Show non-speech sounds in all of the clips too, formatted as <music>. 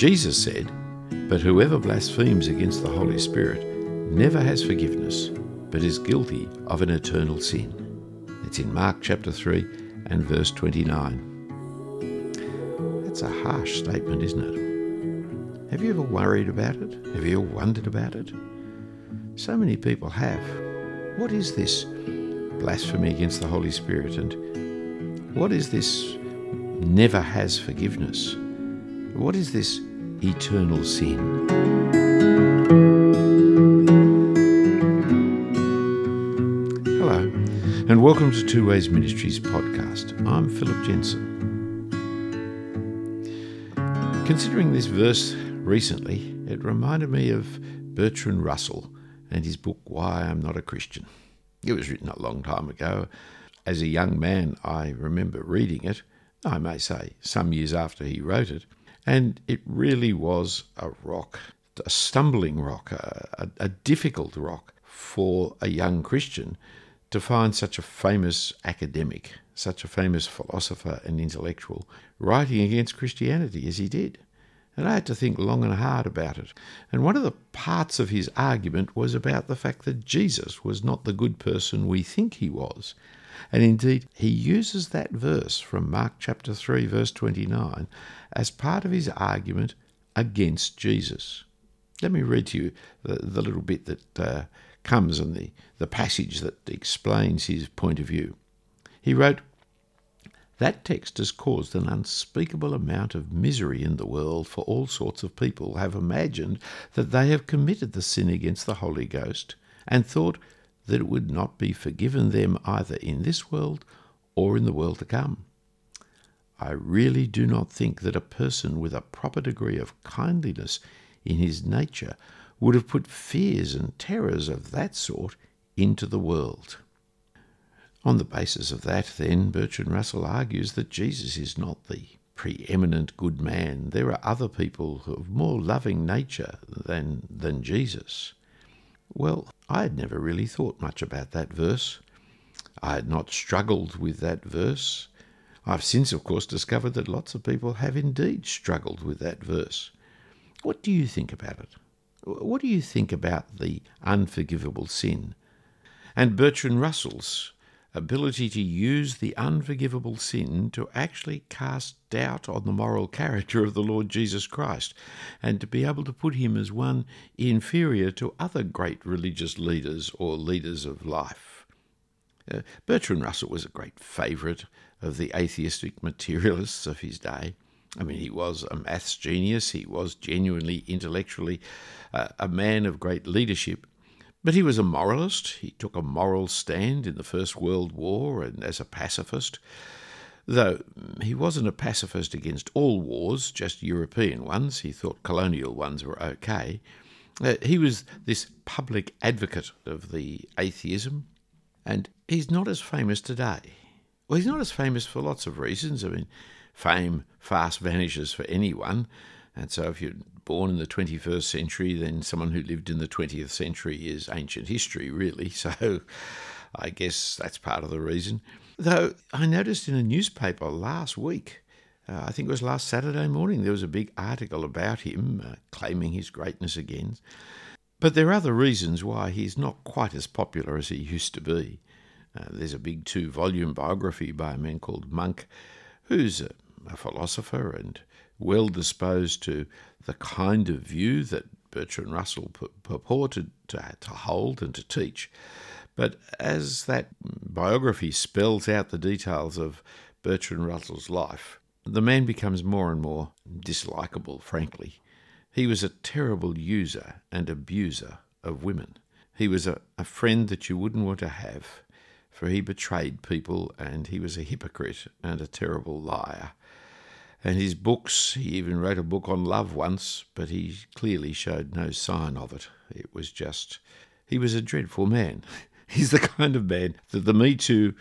Jesus said, But whoever blasphemes against the Holy Spirit never has forgiveness, but is guilty of an eternal sin. It's in Mark chapter 3 and verse 29. That's a harsh statement, isn't it? Have you ever worried about it? Have you ever wondered about it? So many people have. What is this blasphemy against the Holy Spirit? And what is this never has forgiveness? What is this eternal sin? Hello, and welcome to Two Ways Ministries podcast. I'm Phillip Jensen. Considering this verse recently, it reminded me of Bertrand Russell and his book Why I'm Not a Christian. It was written a long time ago. As a young man, I remember reading it, I may say some years after he wrote it, and it really was a rock, a stumbling rock, a, a, a difficult rock for a young Christian to find such a famous academic, such a famous philosopher and intellectual, writing against Christianity as he did. And I had to think long and hard about it. And one of the parts of his argument was about the fact that Jesus was not the good person we think he was. And indeed, he uses that verse from Mark chapter 3, verse 29, as part of his argument against Jesus. Let me read to you the, the little bit that uh, comes in the, the passage that explains his point of view. He wrote, That text has caused an unspeakable amount of misery in the world, for all sorts of people have imagined that they have committed the sin against the Holy Ghost and thought that it would not be forgiven them either in this world or in the world to come. I really do not think that a person with a proper degree of kindliness in his nature would have put fears and terrors of that sort into the world. On the basis of that, then, Bertrand Russell argues that Jesus is not the preeminent good man. There are other people of more loving nature than, than Jesus. Well, I had never really thought much about that verse. I had not struggled with that verse. I've since, of course, discovered that lots of people have indeed struggled with that verse. What do you think about it? What do you think about the unforgivable sin? And Bertrand Russell's ability to use the unforgivable sin to actually cast doubt on the moral character of the Lord Jesus Christ and to be able to put him as one inferior to other great religious leaders or leaders of life. Uh, Bertrand Russell was a great favourite of the atheistic materialists of his day. I mean, he was a maths genius, he was genuinely intellectually uh, a man of great leadership, but he was a moralist. He took a moral stand in the First World War and as a pacifist. Though he wasn't a pacifist against all wars, just European ones, he thought colonial ones were okay. Uh, he was this public advocate of the atheism, and he's not as famous today. Well, he's not as famous for lots of reasons. I mean, fame fast vanishes for anyone, and so if you're born in the 21st century, then someone who lived in the 20th century is ancient history, really. <laughs> So I guess that's part of the reason. Though I noticed in a newspaper last week, uh, I think it was last Saturday morning, there was a big article about him uh, claiming his greatness again. But there are other reasons why he's not quite as popular as he used to be. Uh, there's a big two volume biography by a man called Monk, who's a, a philosopher and well disposed to the kind of view that Bertrand Russell purported to, to hold and to teach. But as that biography spells out the details of Bertrand Russell's life, the man becomes more and more dislikable, frankly. He was a terrible user and abuser of women. He was a, a friend that you wouldn't want to have, for he betrayed people and he was a hypocrite and a terrible liar. And his books, he even wrote a book on love once, but he clearly showed no sign of it. It was just, he was a dreadful man. <laughs> He's the kind of man that the Me Too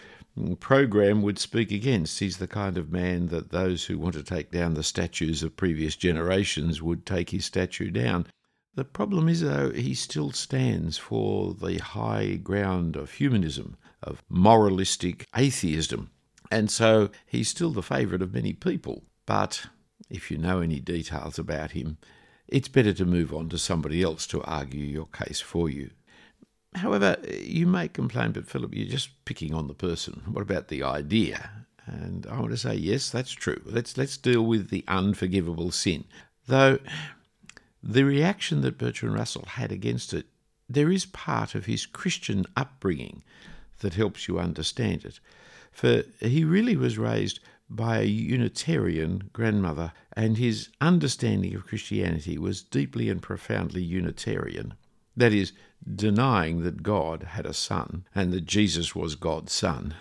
program would speak against. He's the kind of man that those who want to take down the statues of previous generations would take his statue down. The problem is, though, he still stands for the high ground of humanism, of moralistic atheism. And so he's still the favourite of many people. But if you know any details about him, it's better to move on to somebody else to argue your case for you. However, you may complain, but Phillip, you're just picking on the person. What about the idea? And I want to say, yes, that's true. Let's let's deal with the unforgivable sin. Though the reaction that Bertrand Russell had against it, there is part of his Christian upbringing that helps you understand it. For he really was raised by a Unitarian grandmother, and his understanding of Christianity was deeply and profoundly Unitarian. That is, denying that God had a son and that Jesus was God's son.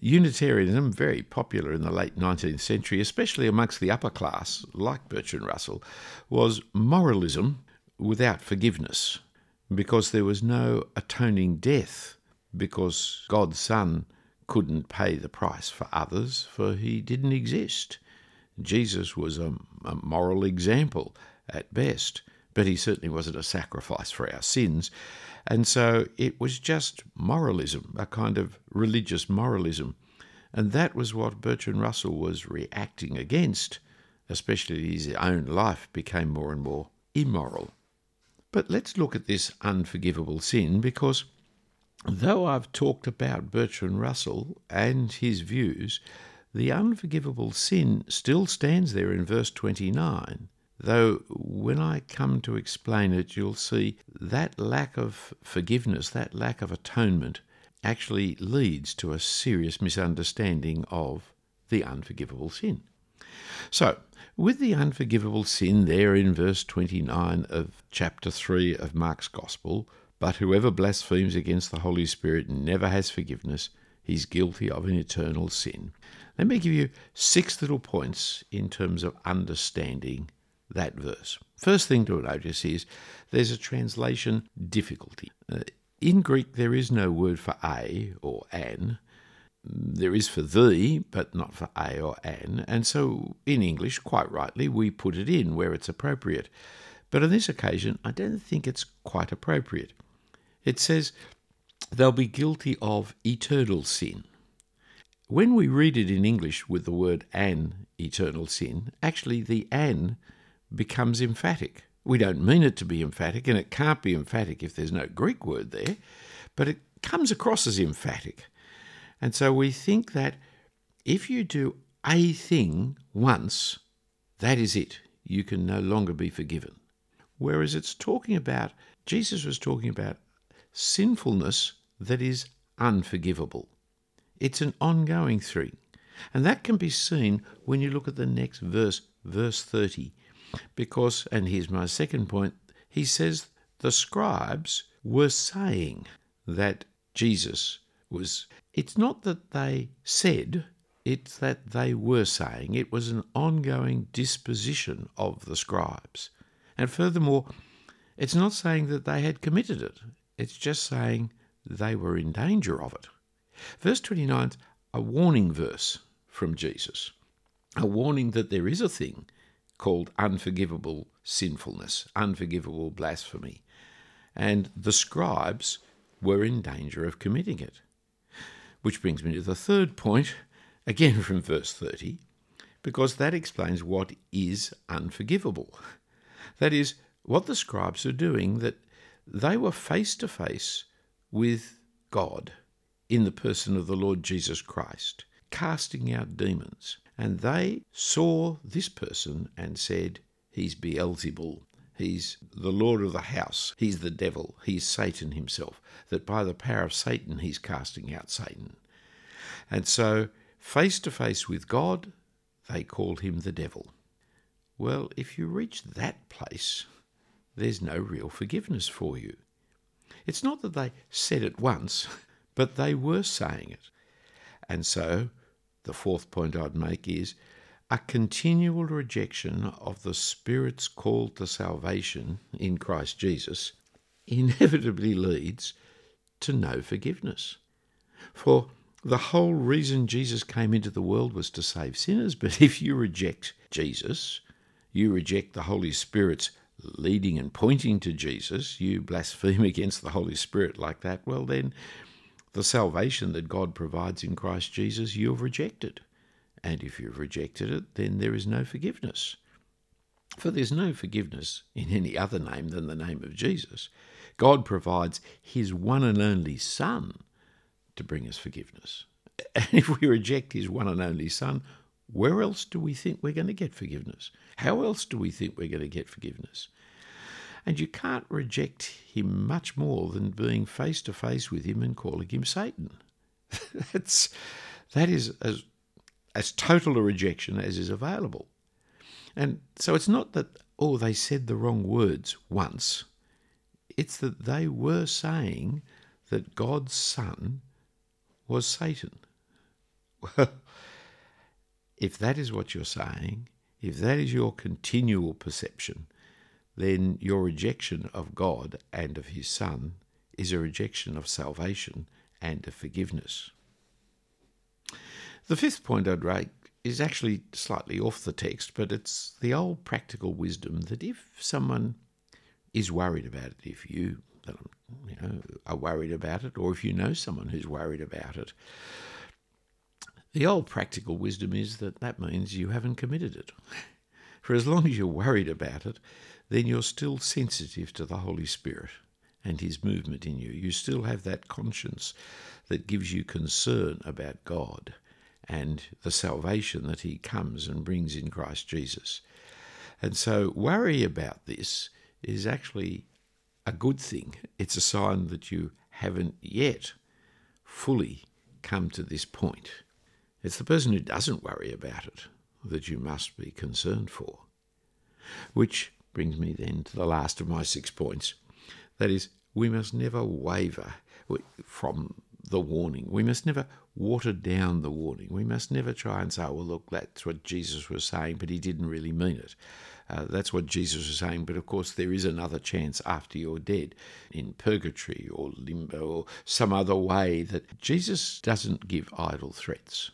Unitarianism, very popular in the late 19th century, especially amongst the upper class, like Bertrand Russell, was moralism without forgiveness, because there was no atoning death, because God's Son couldn't pay the price for others, for he didn't exist. Jesus was a, a moral example at best, but he certainly wasn't a sacrifice for our sins. And so it was just moralism, a kind of religious moralism. And that was what Bertrand Russell was reacting against, especially his own life became more and more immoral. But let's look at this unforgivable sin because though I've talked about Bertrand Russell and his views, the unforgivable sin still stands there in verse 29 Though when I come to explain it, you'll see that lack of forgiveness, that lack of atonement, actually leads to a serious misunderstanding of the unforgivable sin. So, with the unforgivable sin there in verse 29 of chapter 3 of Mark's Gospel, but whoever blasphemes against the Holy Spirit never has forgiveness, he's guilty of an eternal sin. Let me give you six little points in terms of understanding that verse. First thing to notice is there's a translation difficulty. Uh, in Greek, there is no word for a or an. There is for thee, but not for a or an. And so in English, quite rightly, we put it in where it's appropriate. But on this occasion, I don't think it's quite appropriate. It says, they'll be guilty of eternal sin. When we read it in English with the word an eternal sin, actually the an becomes emphatic. We don't mean it to be emphatic, and it can't be emphatic if there's no Greek word there, but it comes across as emphatic. And so we think that if you do a thing once, that is it. You can no longer be forgiven. Whereas it's talking about, Jesus was talking about sinfulness that is unforgivable. It's an ongoing thing. And that can be seen when you look at the next verse, verse 30. Because, and here's my second point, he says the scribes were saying that Jesus was. It's not that they said, it's that they were saying. It was an ongoing disposition of the scribes. And furthermore, it's not saying that they had committed it, it's just saying they were in danger of it. Verse 29 is a warning verse from Jesus, a warning that there is a thing called unforgivable sinfulness, unforgivable blasphemy. And the scribes were in danger of committing it. Which brings me to the third point, again <laughs> from verse 30, because that explains what is unforgivable. That is, what the scribes are doing, that they were face to face with God in the person of the Lord Jesus Christ, casting out demons. And they saw this person and said, He's Beelzebul. He's the Lord of the house. He's the devil. He's Satan himself. That by the power of Satan, he's casting out Satan. And so, face to face with God, they called him the devil. Well, if you reach that place, there's no real forgiveness for you. It's not that they said it once, <laughs> but they were saying it. And so the fourth point I'd make is a continual rejection of the Spirit's call to salvation in Christ Jesus <laughs> inevitably leads to no forgiveness. For the whole reason Jesus came into the world was to save sinners, <laughs> but if you reject Jesus, you reject the Holy Spirit's leading and pointing to Jesus, you blaspheme <laughs> against the Holy Spirit like that, well, then the salvation that God provides in Christ Jesus, you have rejected. And if you've rejected it, then there is no forgiveness. For there's no forgiveness in any other name than the name of Jesus. God provides his one and only Son to bring us forgiveness. <laughs> And if we reject his one and only Son, where else do we think we're going to get forgiveness? How else do we think we're going to get forgiveness? And you can't reject him much more than being face to face with him and calling him Satan. <laughs> That's that is as as total a rejection as is available. And so it's not that oh they said the wrong words once. It's that they were saying that God's son was Satan. <laughs> If that is what you're saying, if that is your continual perception, then your rejection of God and of His Son is a rejection of salvation and of forgiveness. The fifth point I'd make is actually slightly off the text, but it's the old practical wisdom that if someone is worried about it, if you, you know, are worried about it, or if you know someone who's worried about it, the old practical wisdom is that that means you haven't committed it. For as long as you're worried about it, then you're still sensitive to the Holy Spirit and His movement in you. You still have that conscience that gives you concern about God and the salvation that He comes and brings in Christ Jesus. And so, worry about this is actually a good thing. It's a sign that you haven't yet fully come to this point. It's the person who doesn't worry about it that you must be concerned for. Which brings me then to the last of my six points. That is, we must never waver from the warning. We must never water down the warning. We must never try and say, well, look, that's what Jesus was saying, but he didn't really mean it. Uh, that's what Jesus was saying, but of course, there is another chance after you're dead in purgatory or limbo or some other way that Jesus doesn't give idle threats.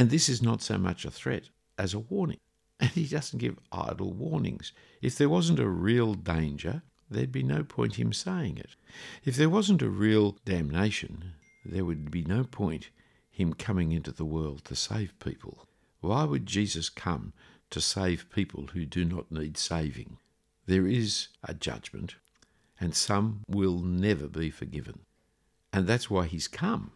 And this is not so much a threat as a warning. <laughs> And he doesn't give idle warnings. If there wasn't a real danger, there'd be no point him saying it. If there wasn't a real damnation, there would be no point him coming into the world to save people. Why would Jesus come to save people who do not need saving? There is a judgment, and some will never be forgiven. And that's why he's come.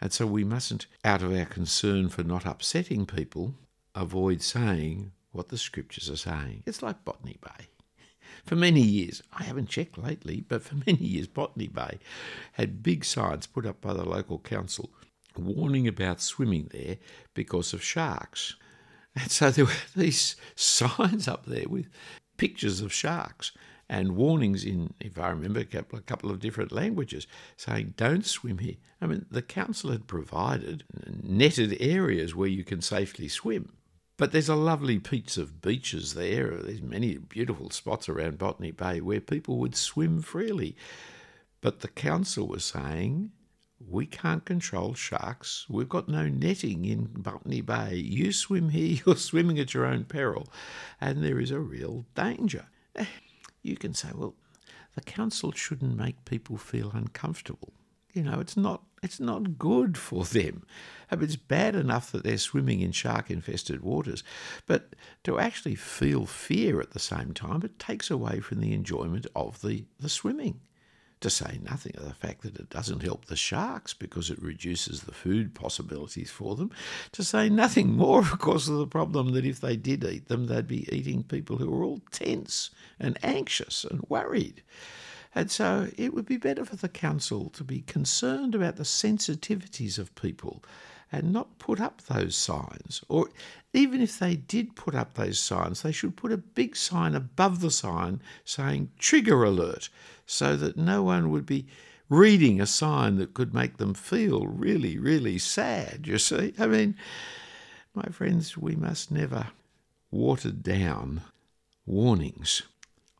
And so we mustn't, out of our concern for not upsetting people, avoid saying what the scriptures are saying. It's like Botany Bay. For many years, I haven't checked lately, but for <laughs> many years, Botany Bay had big signs put up by the local council warning about swimming there because of sharks. And so there were <laughs> these <laughs> signs up there with pictures of sharks and warnings in, if I remember, a couple, of different languages saying don't swim here. I mean, the council had provided netted areas where you can safely swim. But there's a lovely piece of beaches there. There's many beautiful spots around Botany Bay where people would swim freely. But the council was saying, we can't control sharks. We've got no netting in Botany Bay. You swim here, <laughs> you're swimming at your own peril, and there is a real danger. You can say, well, the council shouldn't make people feel uncomfortable. You know, it's not it's not good for them. It's bad enough that they're swimming in shark infested waters, but to actually feel fear at the same time, it takes away from the enjoyment of the, the swimming. To say nothing of the fact that it doesn't help the sharks because it reduces the food possibilities for them. To say nothing more, of course, of the problem that if they did eat them, they'd be eating people who are all tense and anxious and worried. And so it would be better for the council to be concerned about the sensitivities of people and not put up those signs. Or even if they did put up those signs, they should put a big sign above the sign saying trigger alert so that no one would be reading a sign that could make them feel really, really sad, you see. I mean, my friends, we must never water down warnings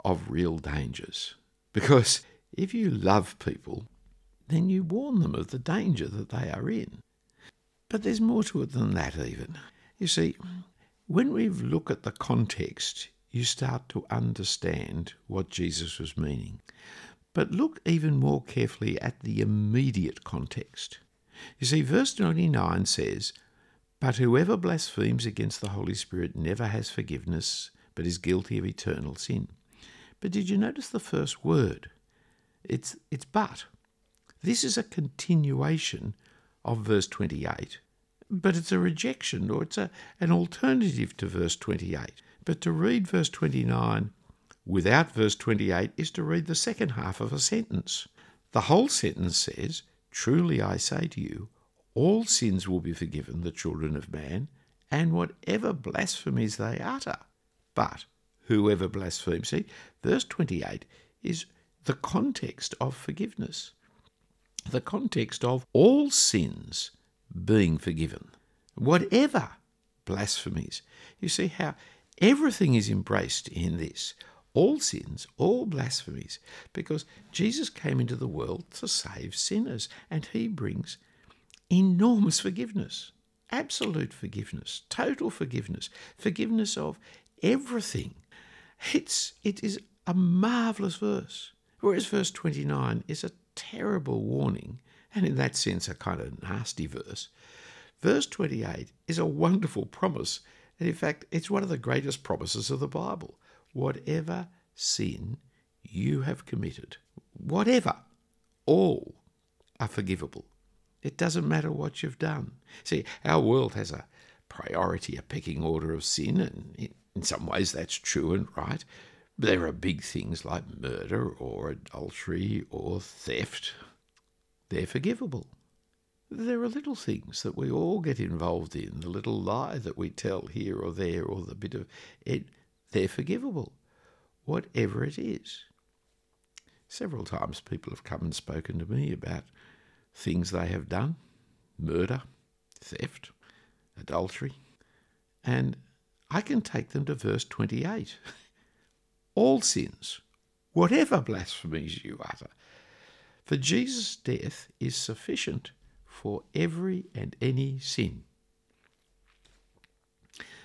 of real dangers. Because if you love people, then you warn them of the danger that they are in. But there's more to it than that, even. You see, when we look at the context, you start to understand what Jesus was meaning. But look even more carefully at the immediate context. You see, verse 29 says, But whoever blasphemes against the Holy Spirit never has forgiveness, but is guilty of eternal sin. But did you notice the first word? It's, it's but. This is a continuation of verse 28, but it's a rejection or it's a, an alternative to verse 28. But to read verse 29 without verse 28 is to read the second half of a sentence. The whole sentence says, Truly I say to you, all sins will be forgiven the children of man, and whatever blasphemies they utter. But whoever blasphemes, see, verse 28 is the context of forgiveness, the context of all sins being forgiven, whatever blasphemies. You see how everything is embraced in this all sins, all blasphemies, because Jesus came into the world to save sinners, and he brings enormous forgiveness, absolute forgiveness, total forgiveness, forgiveness of everything. It's it is a marvelous verse. Whereas verse 29 is a terrible warning, and in that sense a kind of nasty verse. Verse 28 is a wonderful promise, and in fact, it's one of the greatest promises of the Bible whatever sin you have committed, whatever, all are forgivable. It doesn't matter what you've done. See, our world has a priority, a pecking order of sin, and in some ways that's true and right. There are big things like murder or adultery or theft. They're forgivable. There are little things that we all get involved in, the little lie that we tell here or there, or the bit of it they're forgivable, whatever it is. Several times people have come and spoken to me about things they have done murder, theft, adultery, and I can take them to verse 28. <laughs> All sins, whatever blasphemies you utter. For Jesus' death is sufficient for every and any sin.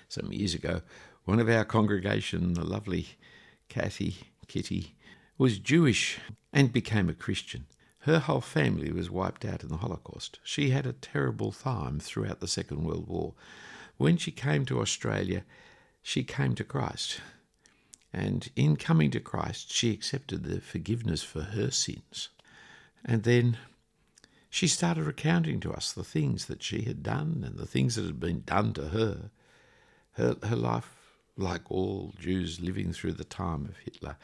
Some years ago, one of our congregation, the lovely Kathy Kitty, was Jewish and became a Christian. Her whole family was wiped out in the Holocaust. She had a terrible time throughout the Second World War. When she came to Australia, she came to Christ. And in coming to Christ, she accepted the forgiveness for her sins. And then she started recounting to us the things that she had done and the things that had been done to her. Her, her life like all Jews living through the time of Hitler,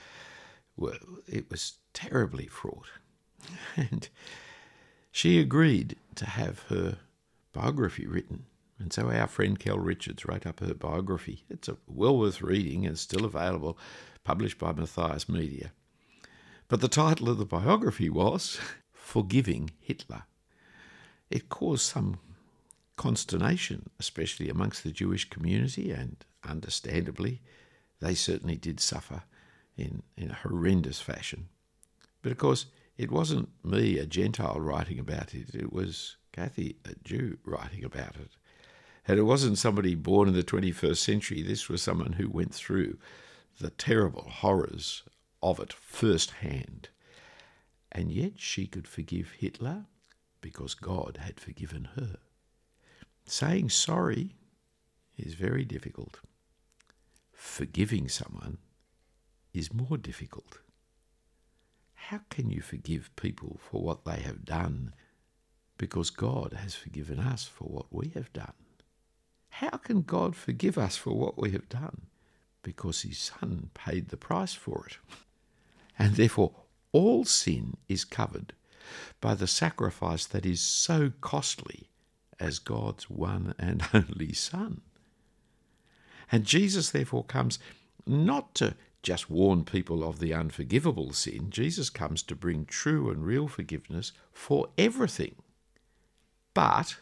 it was terribly fraught. <laughs> And she agreed to have her biography written. And so our friend Kel Richards wrote up her biography. It's well worth reading and still available, published by Matthias Media. But the title of the biography was <laughs> Forgiving Hitler. It caused some consternation, especially amongst the Jewish community, and understandably, they certainly did suffer in, in a horrendous fashion. But of course, it wasn't me, a Gentile, writing about it, it was Kathy, a Jew, writing about it. And it wasn't somebody born in the 21st century, this was someone who went through the terrible horrors of it firsthand. And yet she could forgive Hitler because God had forgiven her. Saying sorry is very difficult. Forgiving someone is more difficult. How can you forgive people for what they have done because God has forgiven us for what we have done? How can God forgive us for what we have done? Because his Son paid the price for it. And therefore, all sin is covered by the sacrifice that is so costly as God's one and <laughs> only Son. And Jesus, therefore, comes not to just warn people of the unforgivable sin. Jesus comes to bring true and real forgiveness for everything. But,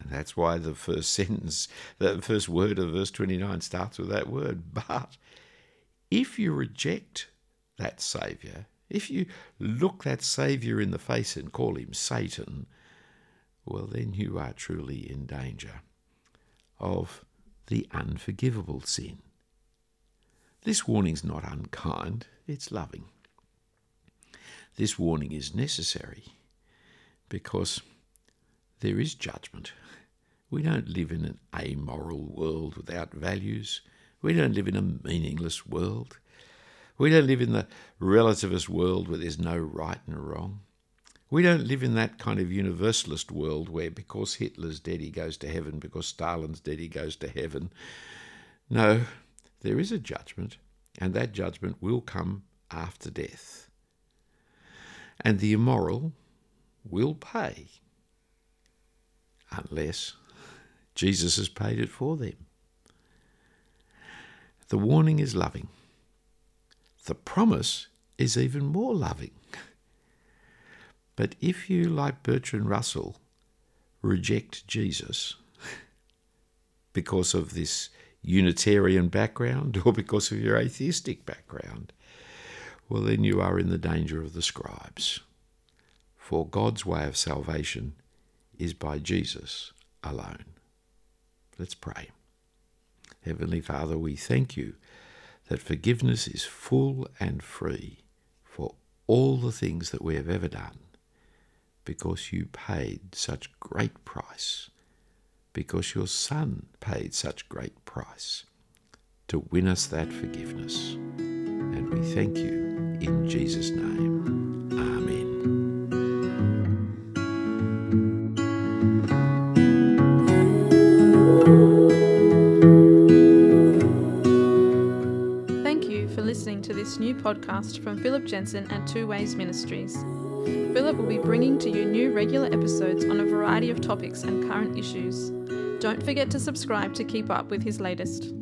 and that's why the first <laughs> sentence, the first word of verse 29 starts with that word, but if you reject that Saviour, if you look that Saviour in the face and call him Satan, well, then you are truly in danger of the unforgivable sin. This warning's not unkind, it's loving. This warning is necessary because there is judgment. We don't live in an amoral world without values. We don't live in a meaningless world. We don't live in the relativist world where there's no right and wrong. We don't live in that kind of universalist world where because Hitler's dead he goes to heaven, because Stalin's dead he goes to heaven. No, there is a judgment, and that judgment will come after death. And the immoral will pay, unless Jesus has paid it for them. The warning is loving. The promise is even more loving. But if you, like Bertrand Russell, reject Jesus because of this Unitarian background or because of your atheistic background, well, then you are in the danger of the scribes. For God's way of salvation is by Jesus alone. Let's pray. Heavenly Father, we thank you that forgiveness is full and free for all the things that we have ever done because you paid such great price, because your Son paid such great price to win us that forgiveness. And we thank you in Jesus' name. Podcast from Phillip Jensen and Two Ways Ministries. Phillip will be bringing to you new regular episodes on a variety of topics and current issues. Don't forget to subscribe to keep up with his latest.